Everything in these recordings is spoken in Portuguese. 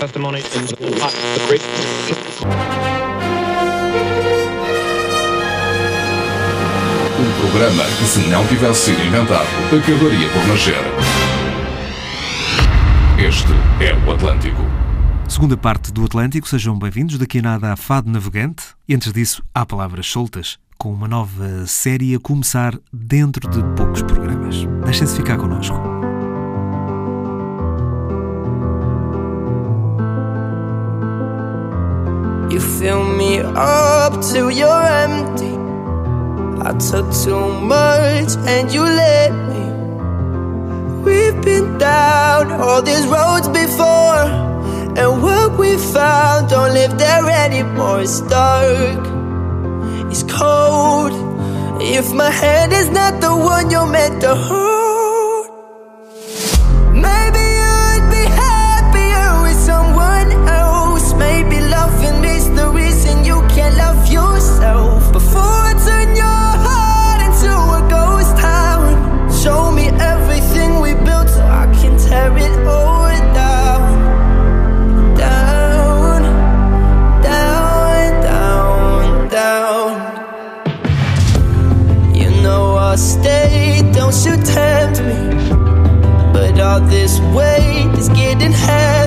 testimony in the great. Um programa que, se não tivesse sido inventado, acabaria por nascer. Este é o Atlântico. Segunda parte do Atlântico, sejam bem-vindos. Daqui a nada há Fado Navegante. E antes disso, há palavras soltas, com uma nova série a começar dentro de poucos programas. Deixem-se ficar connosco. Up till you're empty. I took too much and you let me. We've been down all these roads before, and what we found don't live there anymore. It's dark, it's cold. If my hand is not the one you're meant to hold, the reason you can't love yourself. Before I turn your heart into a ghost town, show me everything we built so I can tear it all down. Down, down, down, down. You know I'll stay, don't you tempt me. But all this weight is getting heavy.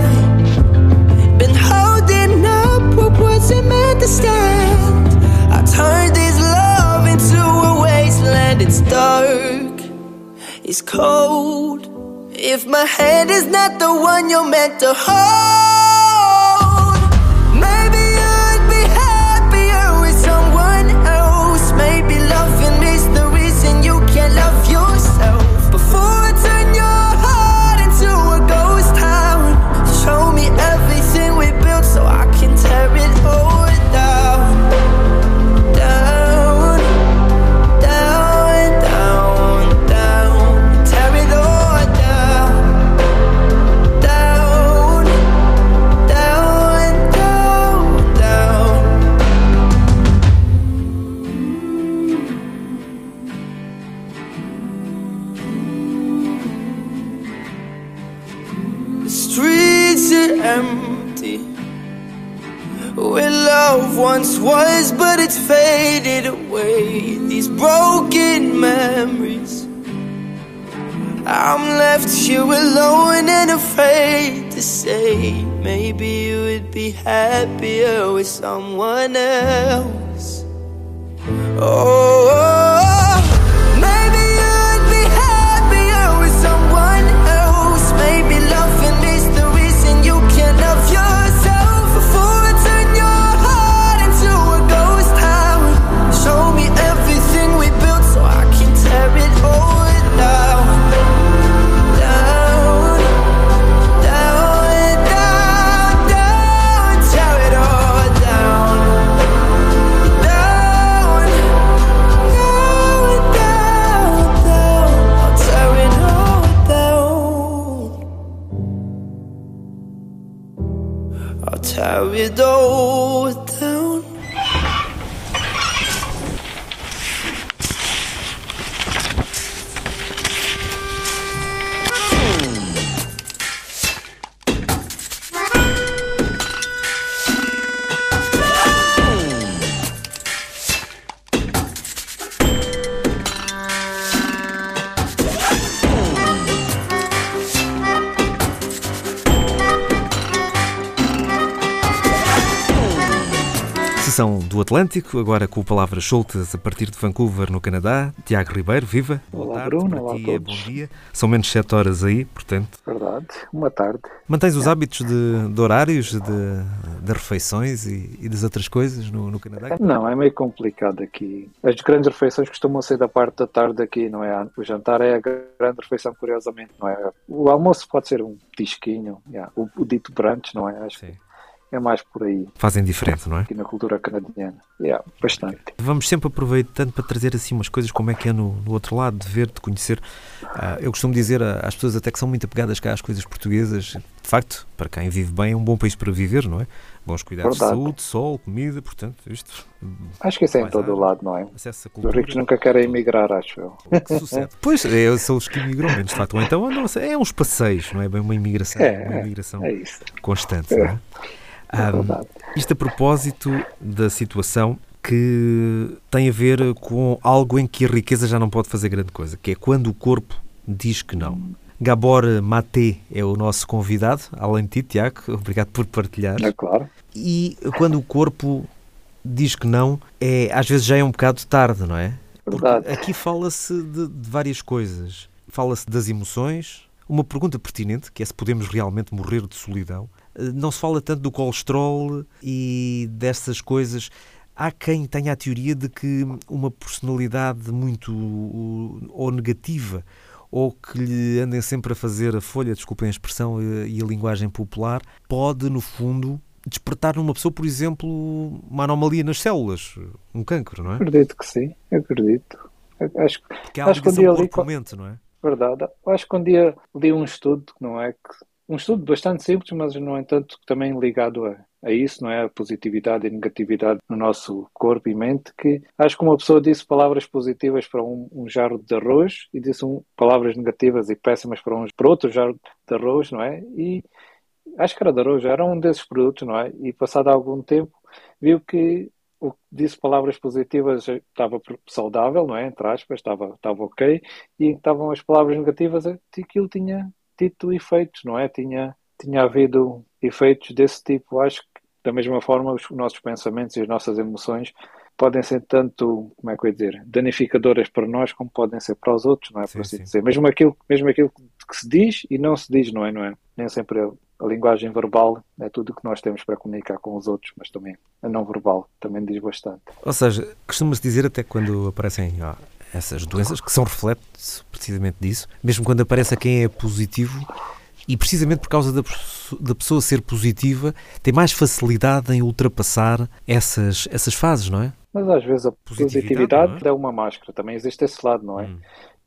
I turned this love into a wasteland. It's dark, it's cold. If my hand is not the one you're meant to hold, was, but it's faded away. These broken memories. I'm left here alone and afraid to say. Maybe you would be happier with someone else. Oh, oh, oh. Atlântico, agora com palavras soltas a partir de Vancouver, no Canadá. Tiago Ribeiro, viva. Olá, Boa tarde, Bruno, olá ti a é todos. bom dia. São menos 7 horas aí, portanto. Verdade. Uma tarde. Mantens os hábitos de, de horários, de, de refeições e, e das outras coisas no, no Canadá? Não, é meio complicado aqui. As grandes refeições costumam ser da parte da tarde aqui, não é? O jantar é a grande refeição, curiosamente, não é? O almoço pode ser um disquinho, yeah. o, o dito brunch, não é? Acho Sim. que é mais por aí, Fazem diferente, não é? aqui na cultura canadiana. Yeah, bastante. Vamos sempre aproveitando para trazer assim umas coisas como é que é no, no outro lado, de ver, de conhecer. Ah, eu costumo dizer a- às pessoas até que são muito apegadas cá às coisas portuguesas, de facto, para quem vive bem, é um bom país para viver, não é? Bons cuidados Verdade. de saúde, sol, comida, portanto, isto. Acho que isso é em todo o lado, não é? Acesso a Os cultura. ricos nunca querem emigrar, acho eu. Pois, é, são os que imigram menos, de facto. Ou então, não é uns passeios, não é bem uma imigração, É, uma é, imigração É isso. constante, É. não é? É isto a propósito da situação que tem a ver com algo em que a riqueza já não pode fazer grande coisa, que é quando o corpo diz que não. Gabor Maté é o nosso convidado, além de ti, Tiago, obrigado por partilhar. É claro. E quando o corpo diz que não, é, às vezes já é um bocado tarde, não é? Porque Verdade. aqui fala-se de, de várias coisas. Fala-se das emoções. Uma pergunta pertinente, que é se podemos realmente morrer de solidão. Eh, Não se fala tanto do colesterol e dessas coisas. Há quem tenha a teoria de que uma personalidade muito ou negativa ou que lhe andem sempre a fazer a folha, desculpem a expressão eh, e a linguagem popular, pode, no fundo, despertar numa pessoa, por exemplo, uma anomalia nas células, um cancro, não é? Acredito que sim, acredito. Acho que há a Acho que um dia corpo-mente, não é? Verdade. Acho que um dia li um estudo, não é? Que, um estudo bastante simples, mas, no entanto, também ligado a, a isso, não é? A positividade e negatividade no nosso corpo e mente, que acho que uma pessoa disse palavras positivas para um, um jarro de arroz e disse um, palavras negativas e péssimas para, um, para outro jarro de arroz, não é? E acho que era de arroz, era um desses produtos, não é? E passado algum tempo, viu que o que disse palavras positivas estava saudável, não é? Entre aspas, estava, estava ok, e estavam as palavras negativas, aquilo tinha tido efeitos, não é? Tinha, tinha havido efeitos desse tipo. Acho que, da mesma forma, os nossos pensamentos e as nossas emoções podem ser tanto, como é que eu ia dizer, danificadoras para nós como podem ser para os outros, não é? Sim, Por assim sim. dizer. Mesmo aquilo, mesmo aquilo que se diz e não se diz, não é? Não é? Nem sempre a, a linguagem verbal é tudo o que nós temos para comunicar com os outros, mas também a não verbal também diz bastante. Ou seja, costuma-se dizer até quando aparecem ah, essas doenças, que são reflexos precisamente disso, mesmo quando aparece a quem é positivo, e precisamente por causa da, da pessoa ser positiva, tem mais facilidade em ultrapassar essas, essas fases, não é? Mas às vezes a Positividade, positividade, é? é uma máscara, também existe esse lado, não é? Hum.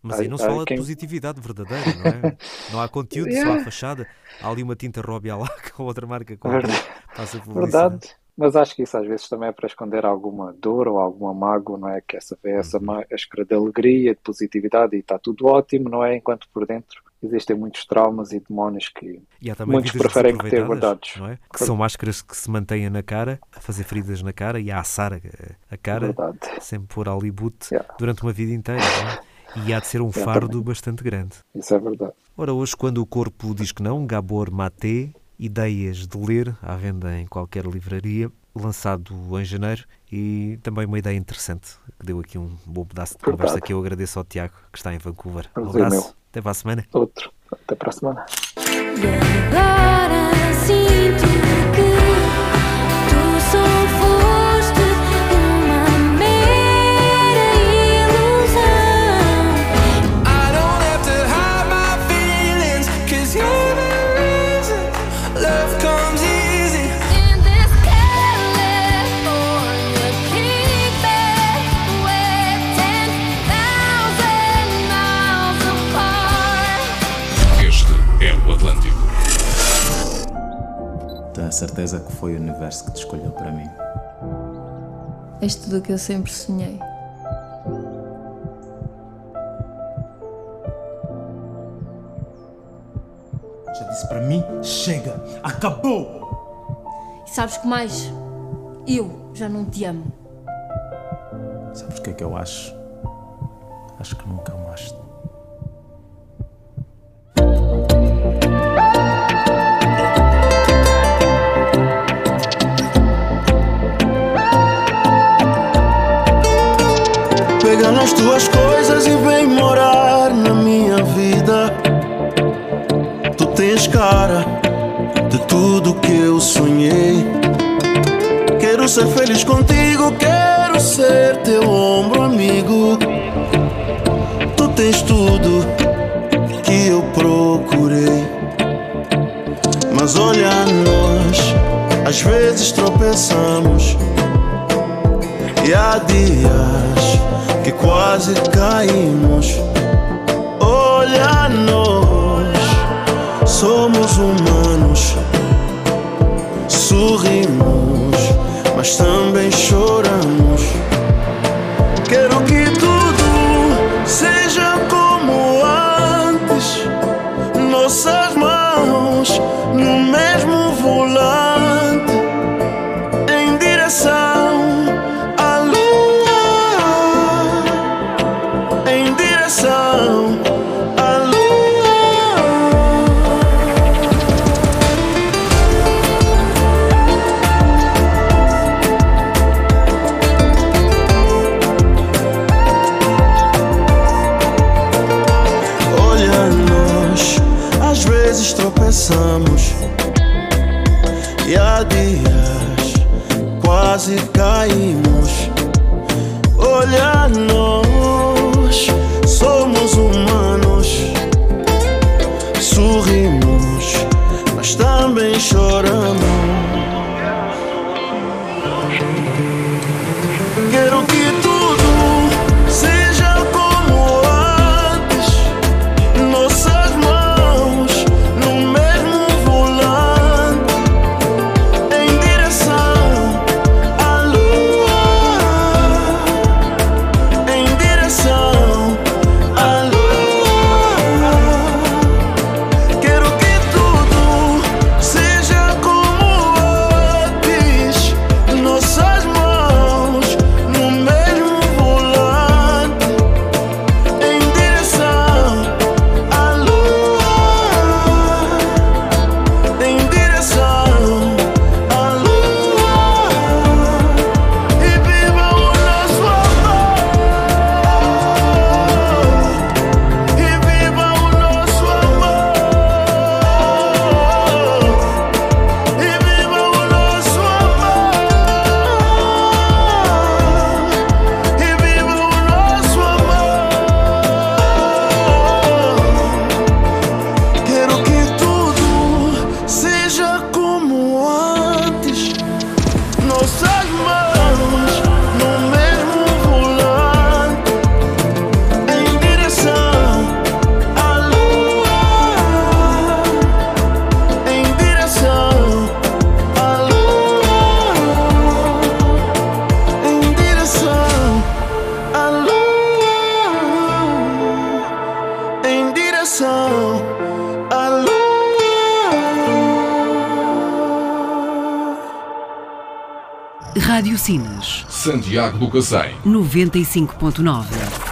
Mas aí não se fala quem- de positividade verdadeira, não é? Não há conteúdo, só há Yeah. fachada. Há ali uma tinta Robbie Alac ou outra marca com Verdade. passa publicidade. Verdade. Mas acho que isso às vezes também é para esconder alguma dor ou alguma mágoa, não é? Que essa vê Uhum. essa máscara de alegria, de positividade e está tudo ótimo, não é? Enquanto por dentro existem muitos traumas e demónios que Muitos preferem ter desaproveitadas, verdades. não é? Que são máscaras que se mantêm na cara, a fazer feridas na cara e a assar a, cara, verdade. sempre pôr ali boot Yeah. durante uma vida inteira. é? E há de ser um fardo bastante grande. Isso é verdade. Ora, hoje, quando o corpo diz que não, Gabor Maté, ideias de ler, à venda em qualquer livraria, lançado em janeiro, e também uma ideia interessante, que deu aqui um bom pedaço de Verdade. conversa que eu agradeço ao Tiago, que está em Vancouver. Um abraço, até para a semana. Outro. Até para a semana. Foi o universo que te escolheu para mim. És tudo o que eu sempre sonhei. Já disse para mim, chega, acabou! E sabes que mais? Eu já não te amo. Sabes o que é que eu acho? Acho que nunca amaste. Tuas coisas e vem morar na minha vida. Tu tens cara de tudo que eu sonhei. Quero ser feliz contigo, quero ser teu ombro amigo. Tu tens tudo que eu procurei. Mas olha nós, às vezes tropeçamos. E há dias que quase caímos. Olha nós, Somos humanos, sorrimos, mas também choramos. Santiago do Cacém. 95.9.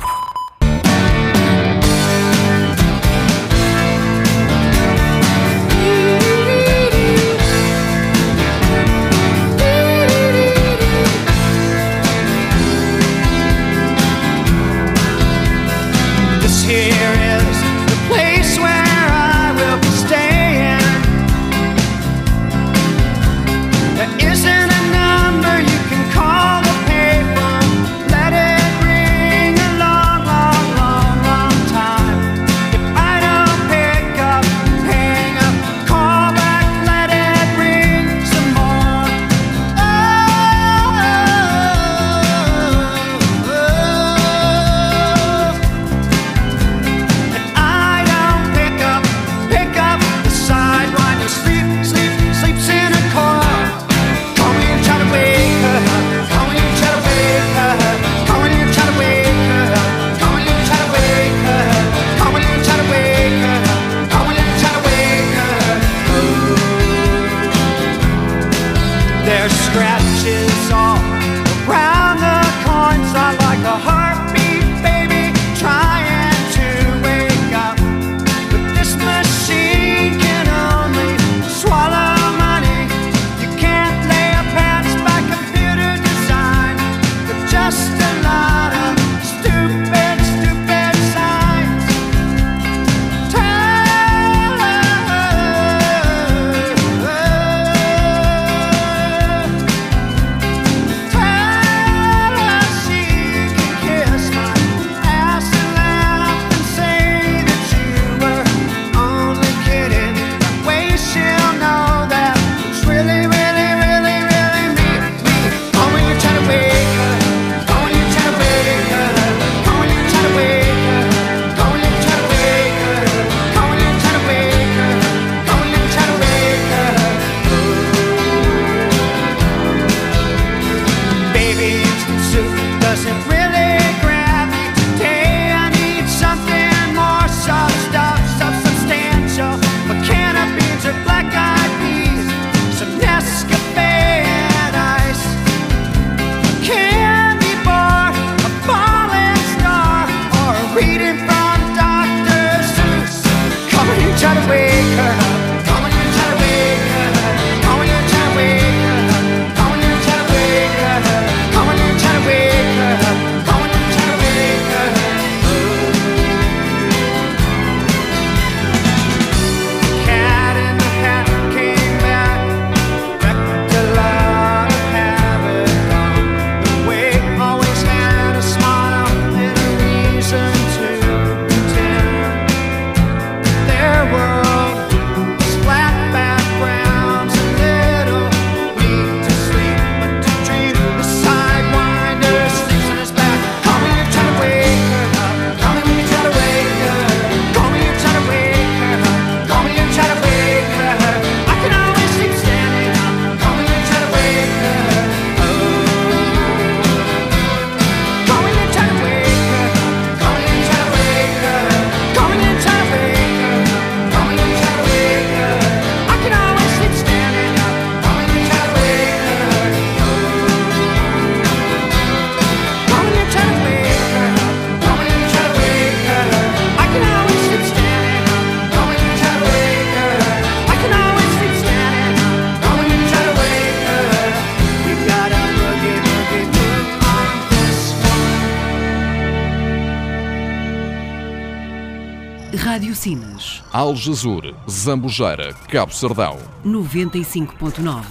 Algesur, Zambujeira, Cabo Sardão. 95.9.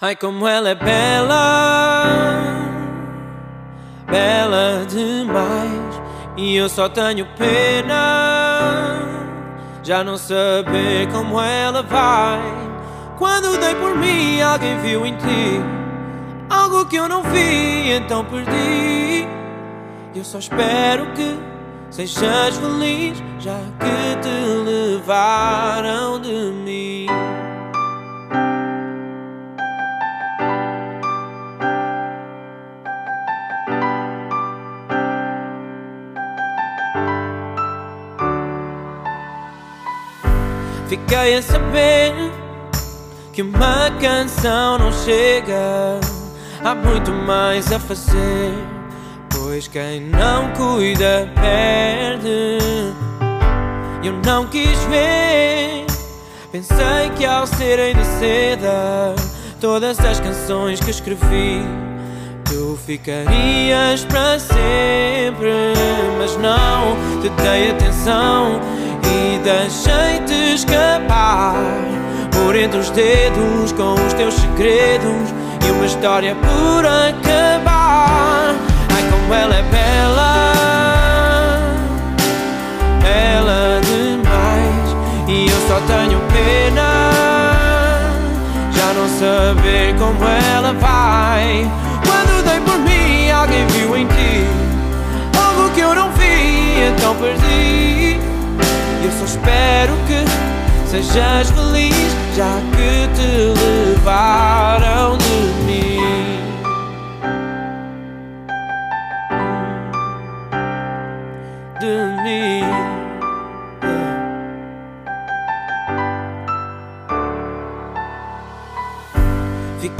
Ai, como ela é bela, bela demais. E eu só tenho pena, já não saber como ela vai. Quando dei por mim, alguém viu em ti algo que eu não vi, então perdi. Eu só espero que sejas feliz, já que te levaram de mim. Fiquei a saber que uma canção não chega. Há muito mais a fazer, pois quem não cuida perde. Eu não quis ver, pensei que ao serem de seda, todas as canções que escrevi. Tu ficarias para sempre, mas não te dei atenção e deixei-te escapar por entre os dedos com os teus segredos e uma história por acabar. Ela é bela, bela demais, e eu só tenho pena já não saber como ela vai. Quando dei por mim, alguém viu em ti algo que eu não vi, então perdi. Eu só espero que sejas feliz, já que te levaram de mim.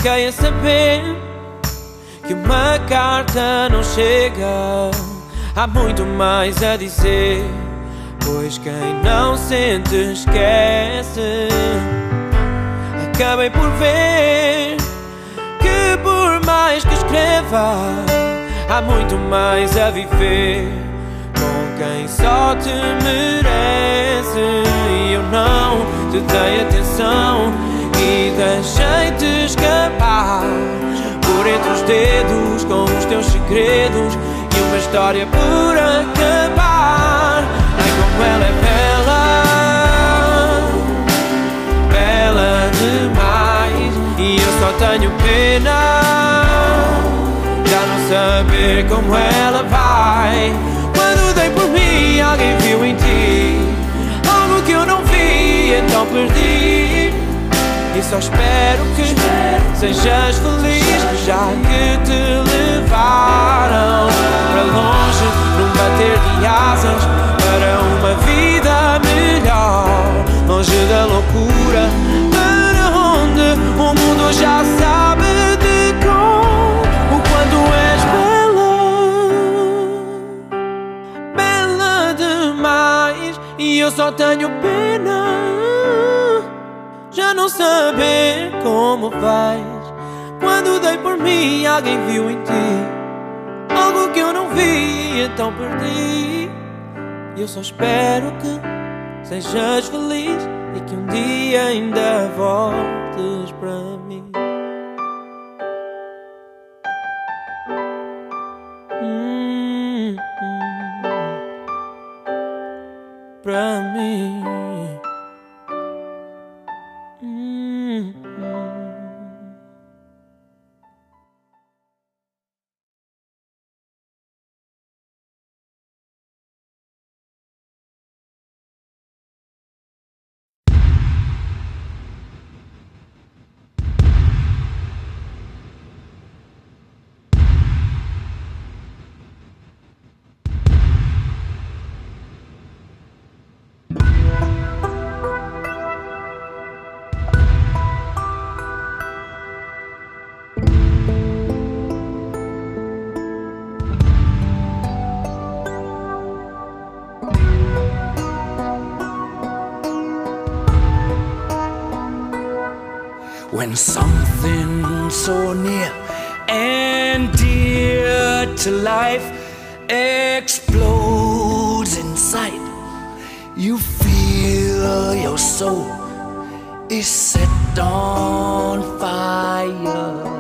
Fiquei a saber que uma carta não chega. Há muito mais a dizer. Pois quem não sente esquece. Acabei por ver que por mais que escreva, há muito mais a viver com quem só te merece. E eu não te dei atenção e deixei-te escapar por entre os dedos com os teus segredos e uma história por acabar. Ai, como ela é bela, bela demais. E eu só tenho pena já não saber como ela vai. Quando dei por mim, alguém viu em ti algo que eu não vi, então perdi. E só espero que sejas feliz, já que te levaram para longe, num bater de asas para uma vida melhor, longe da loucura, para onde o mundo já sabe de cor o quanto és bela, bela demais, e eu só tenho pena não saber como vais. Quando dei por mim, alguém viu em ti algo que eu não vi, então perdi. E eu só espero que sejas feliz e que um dia ainda voltes para mim. When something so near and dear to life explodes in sight, you feel your soul is set on fire.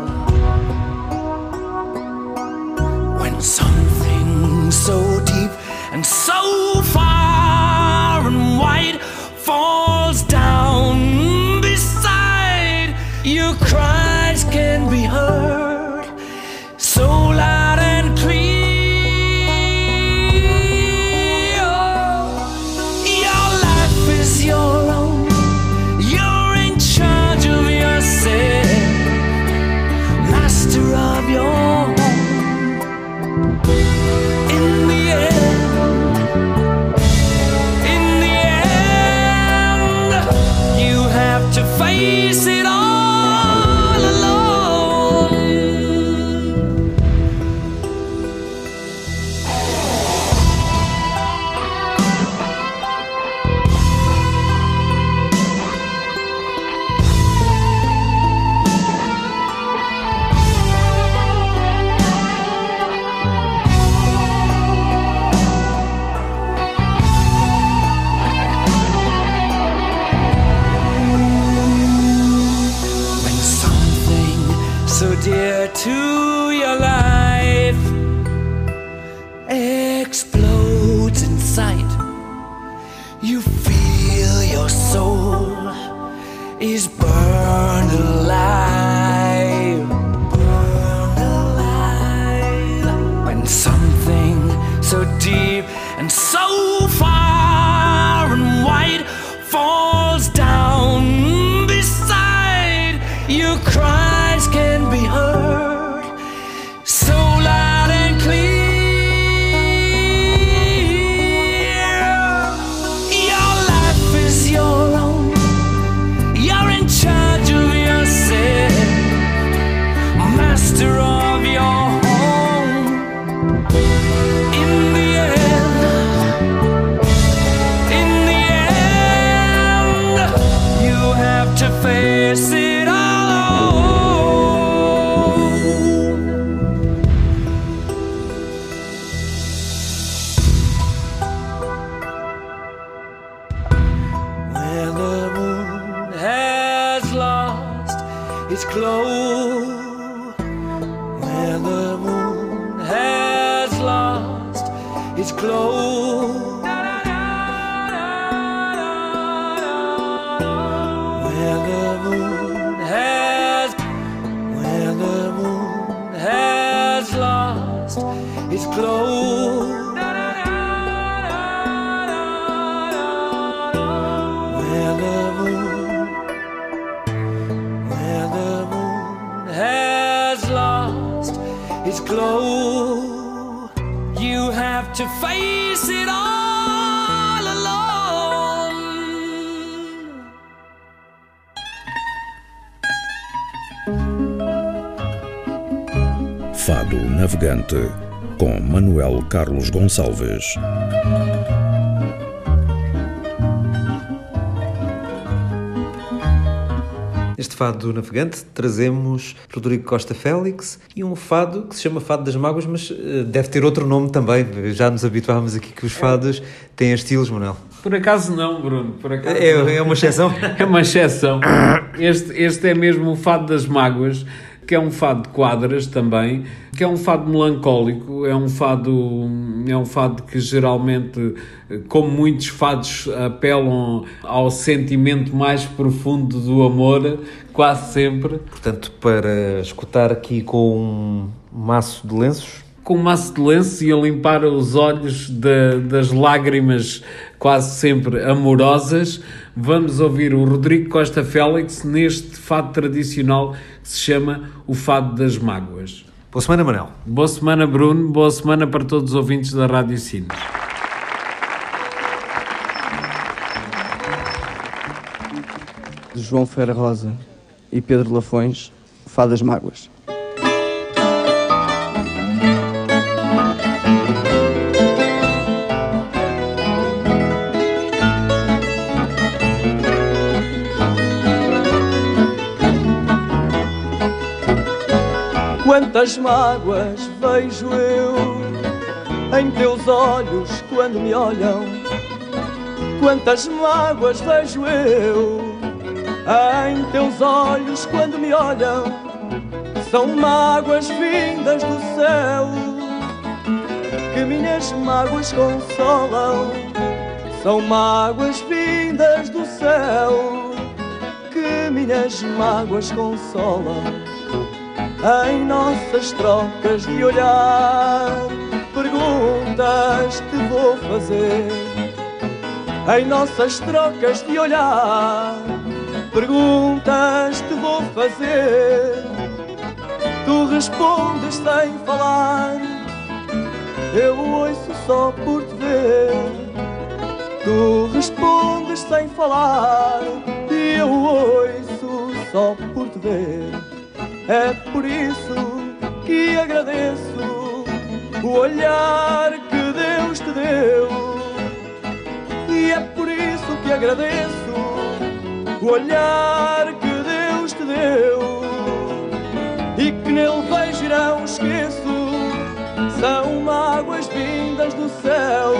Its glow. When the moon has, when the moon has lost its glow. When the moon, when the moon has lost its glow, to face it all alone. Fado Navegante com Manuel Carlos Gonçalves. Fado do navegante trazemos Rodrigo Costa Félix e um fado que se chama Fado das Mágoas, mas eh, deve ter outro nome também. Já nos habituámos aqui que os fados têm estilos, Manuel. Por acaso não, Bruno. Por acaso É- não. é uma exceção? é uma exceção. Este, este é mesmo o fado das mágoas, que é um fado de quadras também, que é um fado melancólico, é um fado, é um fado que geralmente, como muitos fados, apelam ao sentimento mais profundo do amor, quase sempre. Portanto, para escutar aqui com um maço de lenços. Com um maço de lenço e a limpar os olhos da- das lágrimas quase sempre amorosas, vamos ouvir o Rodrigo Costa Félix neste fado tradicional que se chama o Fado das Mágoas. Boa semana, Manel. Boa semana, Bruno. Boa semana para todos os ouvintes da Rádio Sines. de João Ferreira Rosa e Pedro Lafões, Fadas Mágoas. Quantas mágoas vejo eu em teus olhos quando me olham Quantas mágoas vejo eu em teus olhos quando me olham, são mágoas vindas do céu que minhas mágoas consolam. São mágoas vindas do céu que minhas mágoas consolam. Em nossas trocas de olhar, perguntas te vou fazer. Em nossas trocas de olhar, perguntas te vou fazer. Tu respondes sem falar, eu ouço só por te ver. Tu respondes sem falar, e eu ouço só por te ver. É por isso que agradeço o olhar que Deus te deu. E é por isso que agradeço o olhar que Deus te deu. E que nele vejo não esqueço, são mágoas vindas do céu.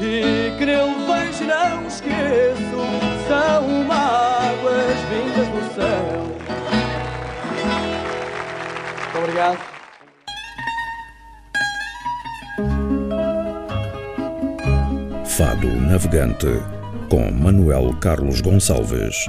E que nele vejo não esqueço, são mágoas vindas do céu. Muito obrigado. Fado Navegante com Manuel Carlos Gonçalves.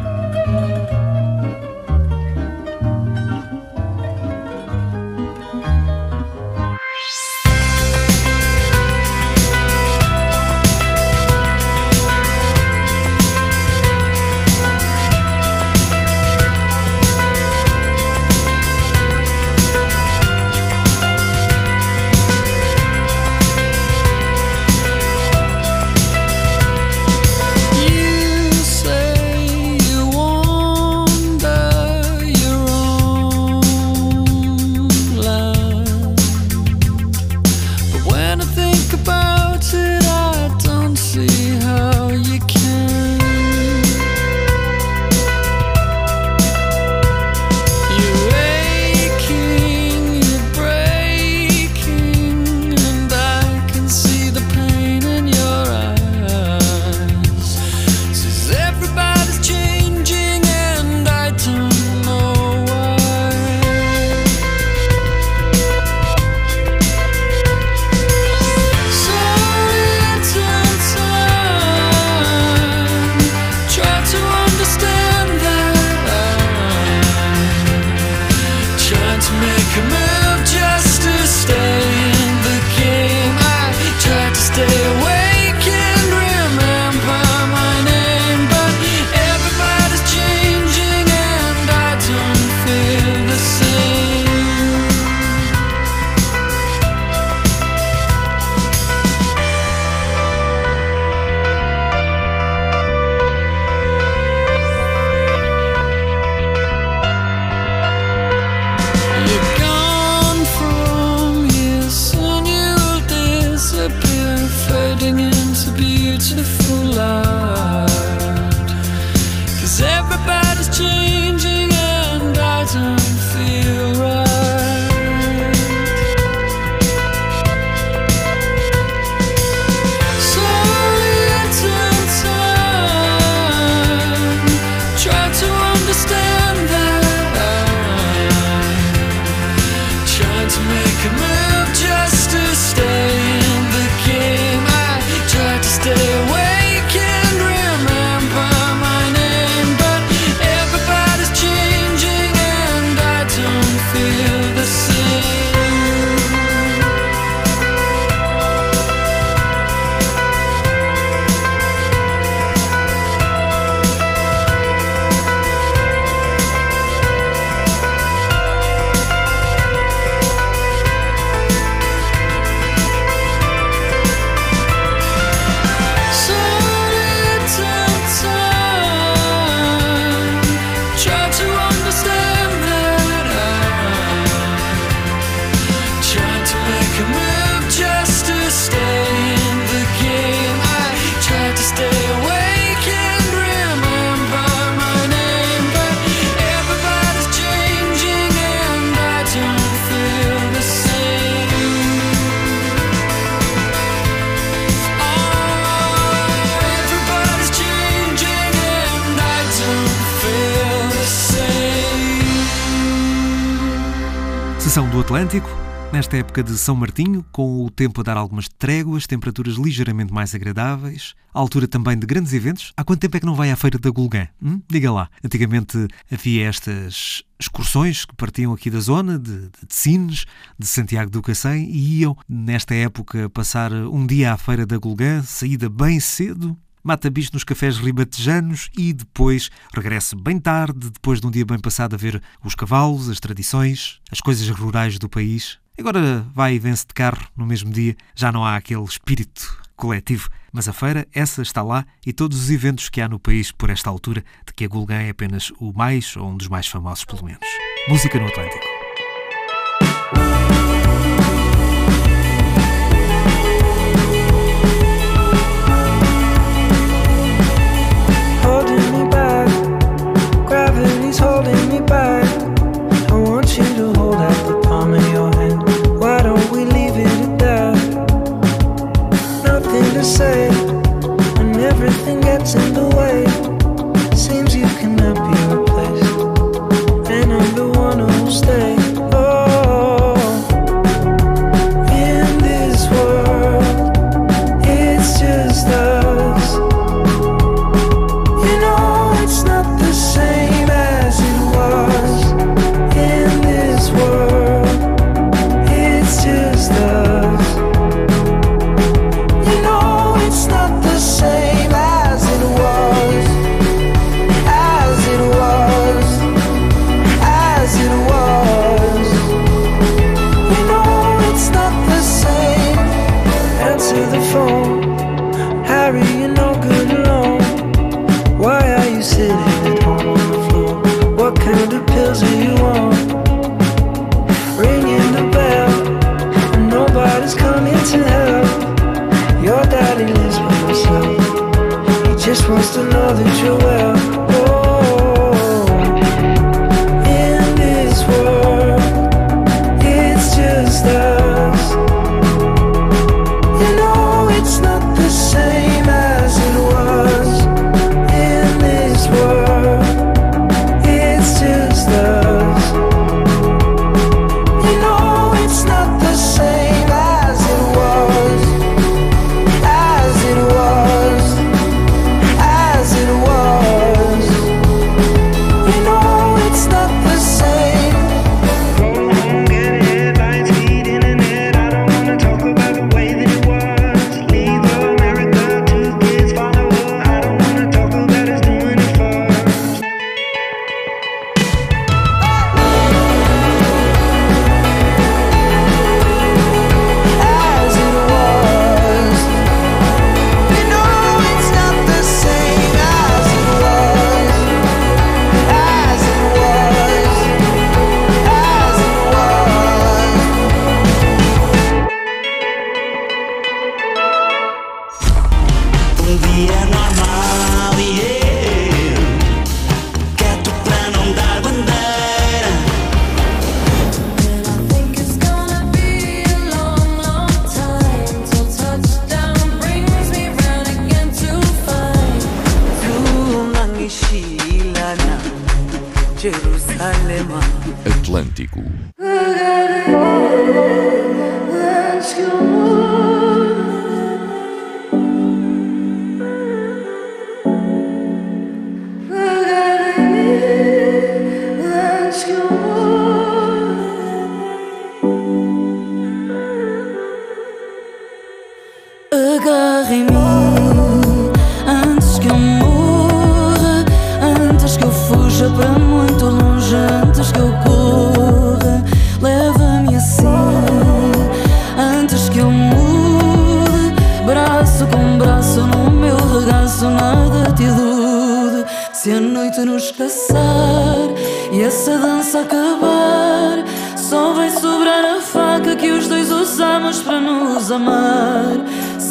Nesta época de São Martinho, com o tempo a dar algumas tréguas, temperaturas ligeiramente mais agradáveis, altura também de grandes eventos. Há quanto tempo é que não vai à Feira da Gulgã? Hum? Diga lá. Antigamente havia estas excursões que partiam aqui da zona, de, de Sines, de Santiago do Cacém, e iam, nesta época, passar um dia à Feira da Gulgã, saída bem cedo, mata bicho nos cafés ribatejanos e depois regressa bem tarde, depois de um dia bem passado a ver os cavalos, as tradições, as coisas rurais do país. Agora vai e vence de carro no mesmo dia, já não há aquele espírito coletivo. Mas a feira, essa está lá e todos os eventos que há no país por esta altura, de que a Gulgã é apenas o mais ou um dos mais famosos, pelo menos. Música no Atlântico.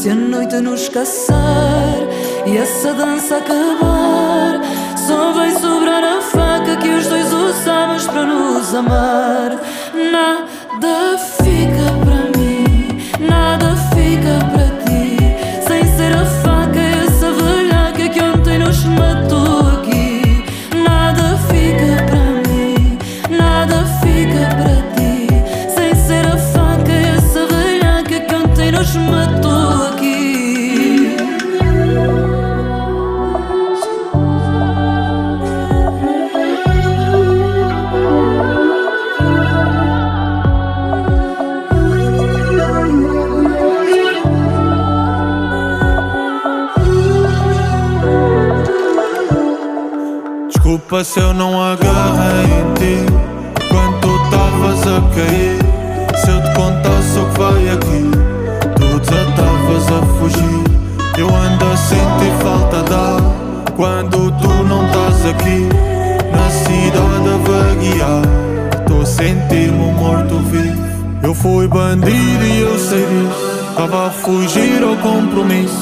Se a noite nos caçar e essa dança acabar, só vai sobrar a faca que os dois usamos para nos amar. Quando tu não estás aqui Na cidade a vaguear Estou a sentir-me um morto-vivo Eu fui bandido e eu sei disso Tava a fugir ao compromisso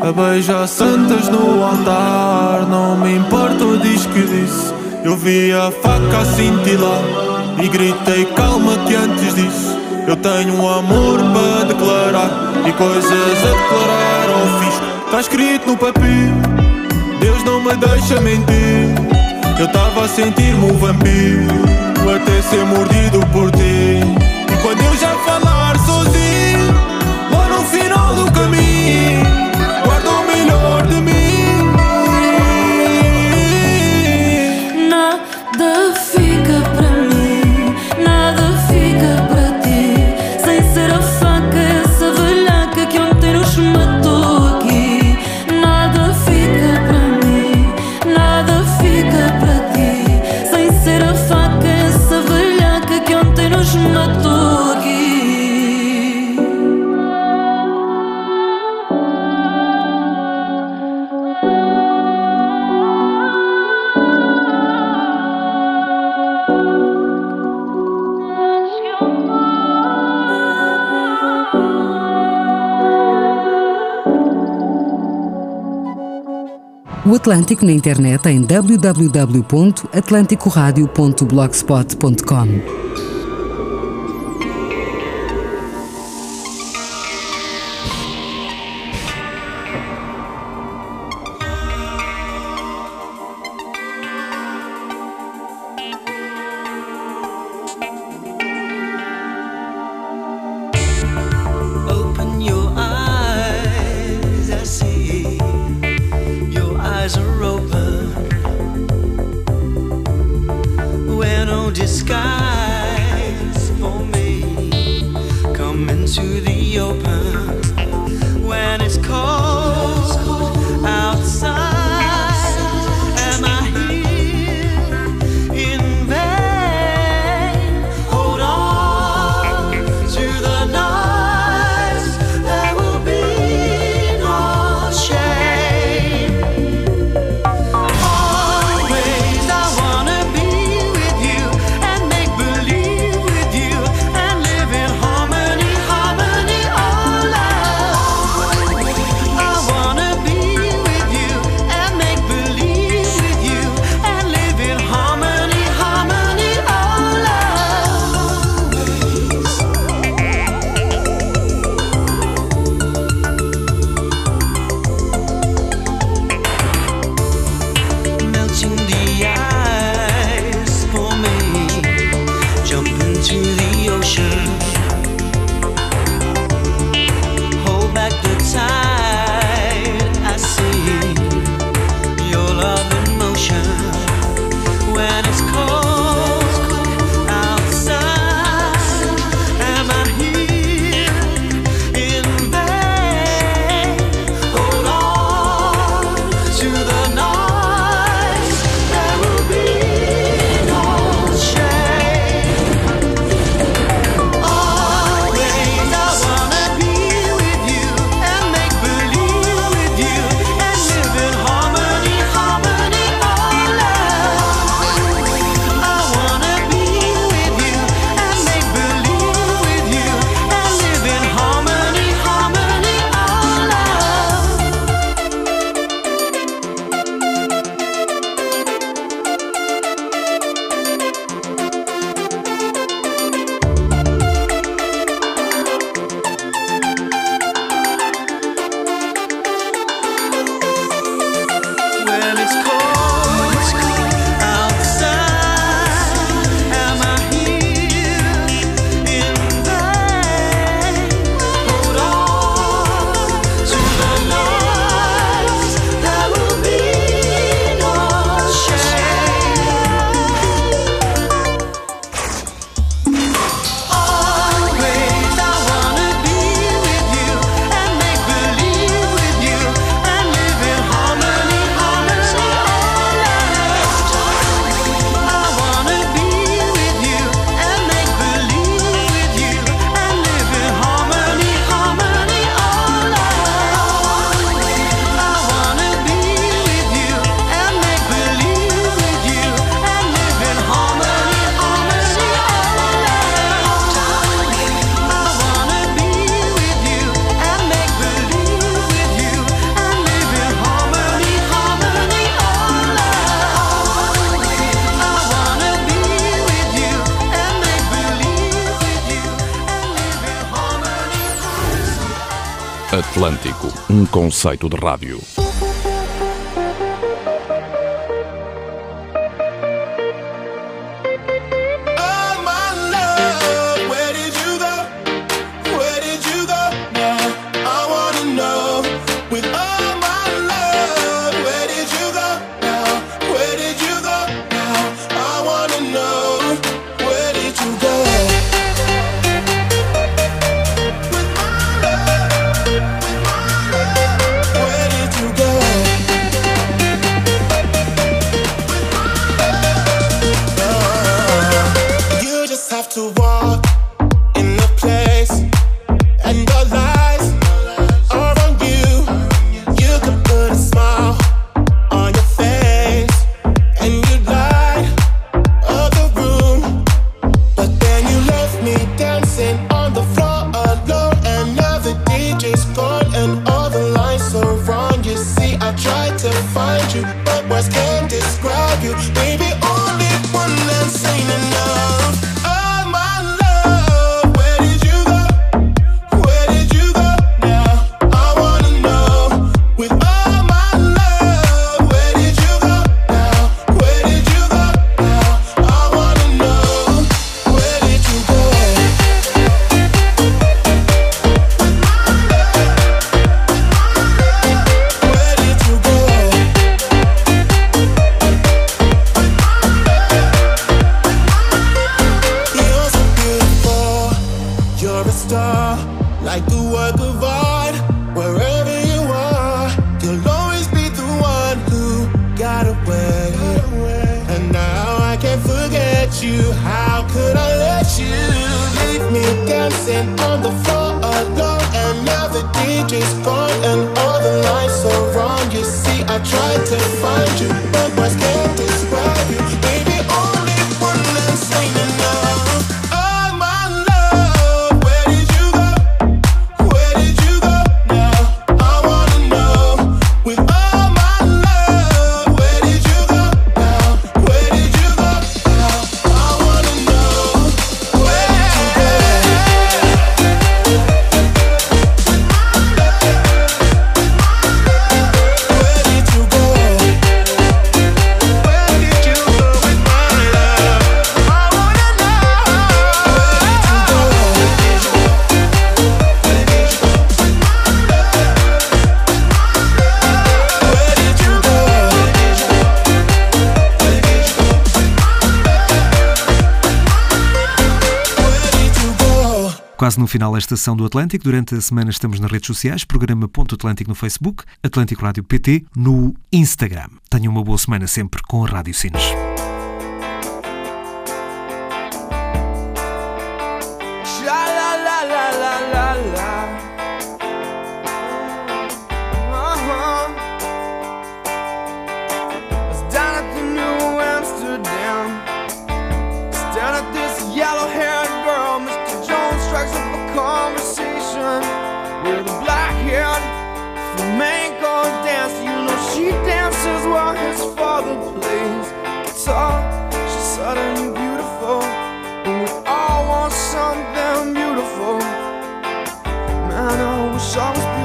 A beijar santas no altar Não me importa o diz que disse. Eu vi a faca cintilar E gritei calma que antes disso Eu tenho um amor para declarar. E coisas a declarar ao fisco Tá escrito no papel Deus não me deixa mentir. Eu tava a sentir-me um vampiro Até ser mordido por ti Atlântico na internet em www.atlanticoradio.blogspot.com. conceito de rádio. cold and Quase no final da estação do Atlântico, durante a semana estamos nas redes sociais, programa Ponto Atlântico no Facebook, Atlântico Rádio PT no Instagram. tenha uma boa semana sempre com a Rádio Sines. Man, go dance. You know she dances while his father plays guitar. She's suddenly beautiful, and we all want something beautiful. Man, I wish I was. Beautiful.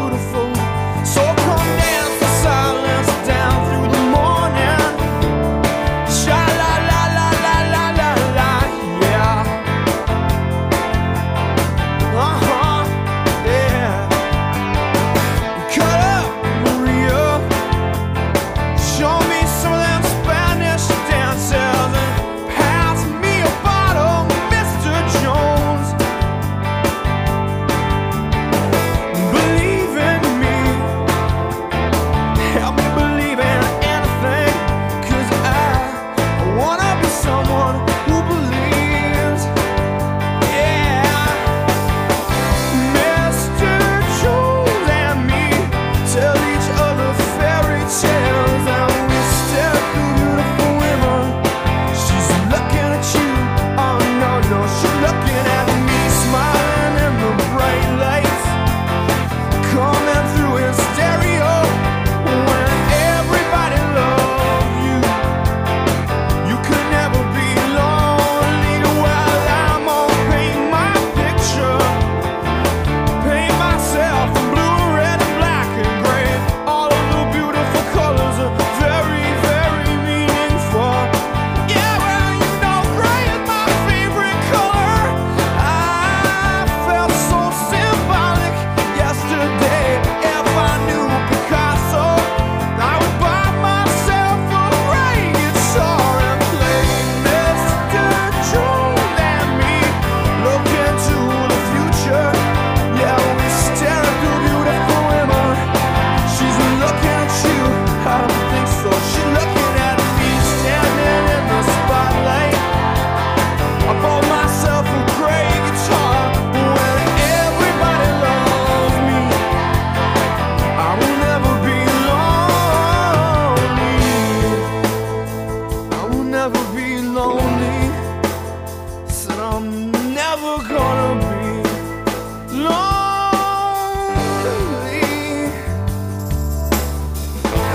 lonely Said I'm never gonna be lonely.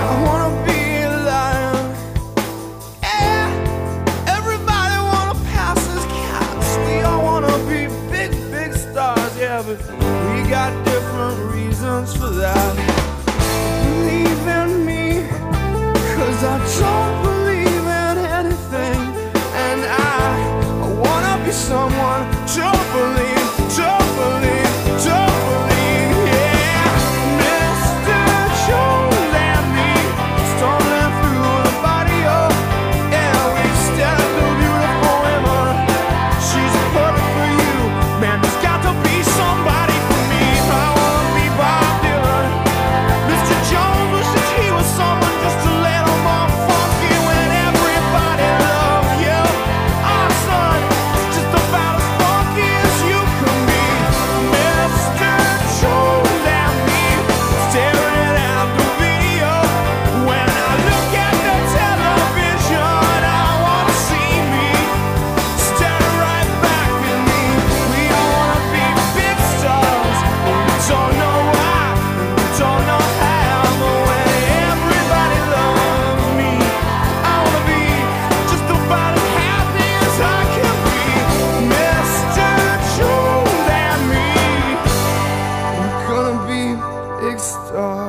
I wanna be a lion. Yeah, everybody wanna pass as cats We all wanna be big, big stars, yeah But we got different reasons for that. stars.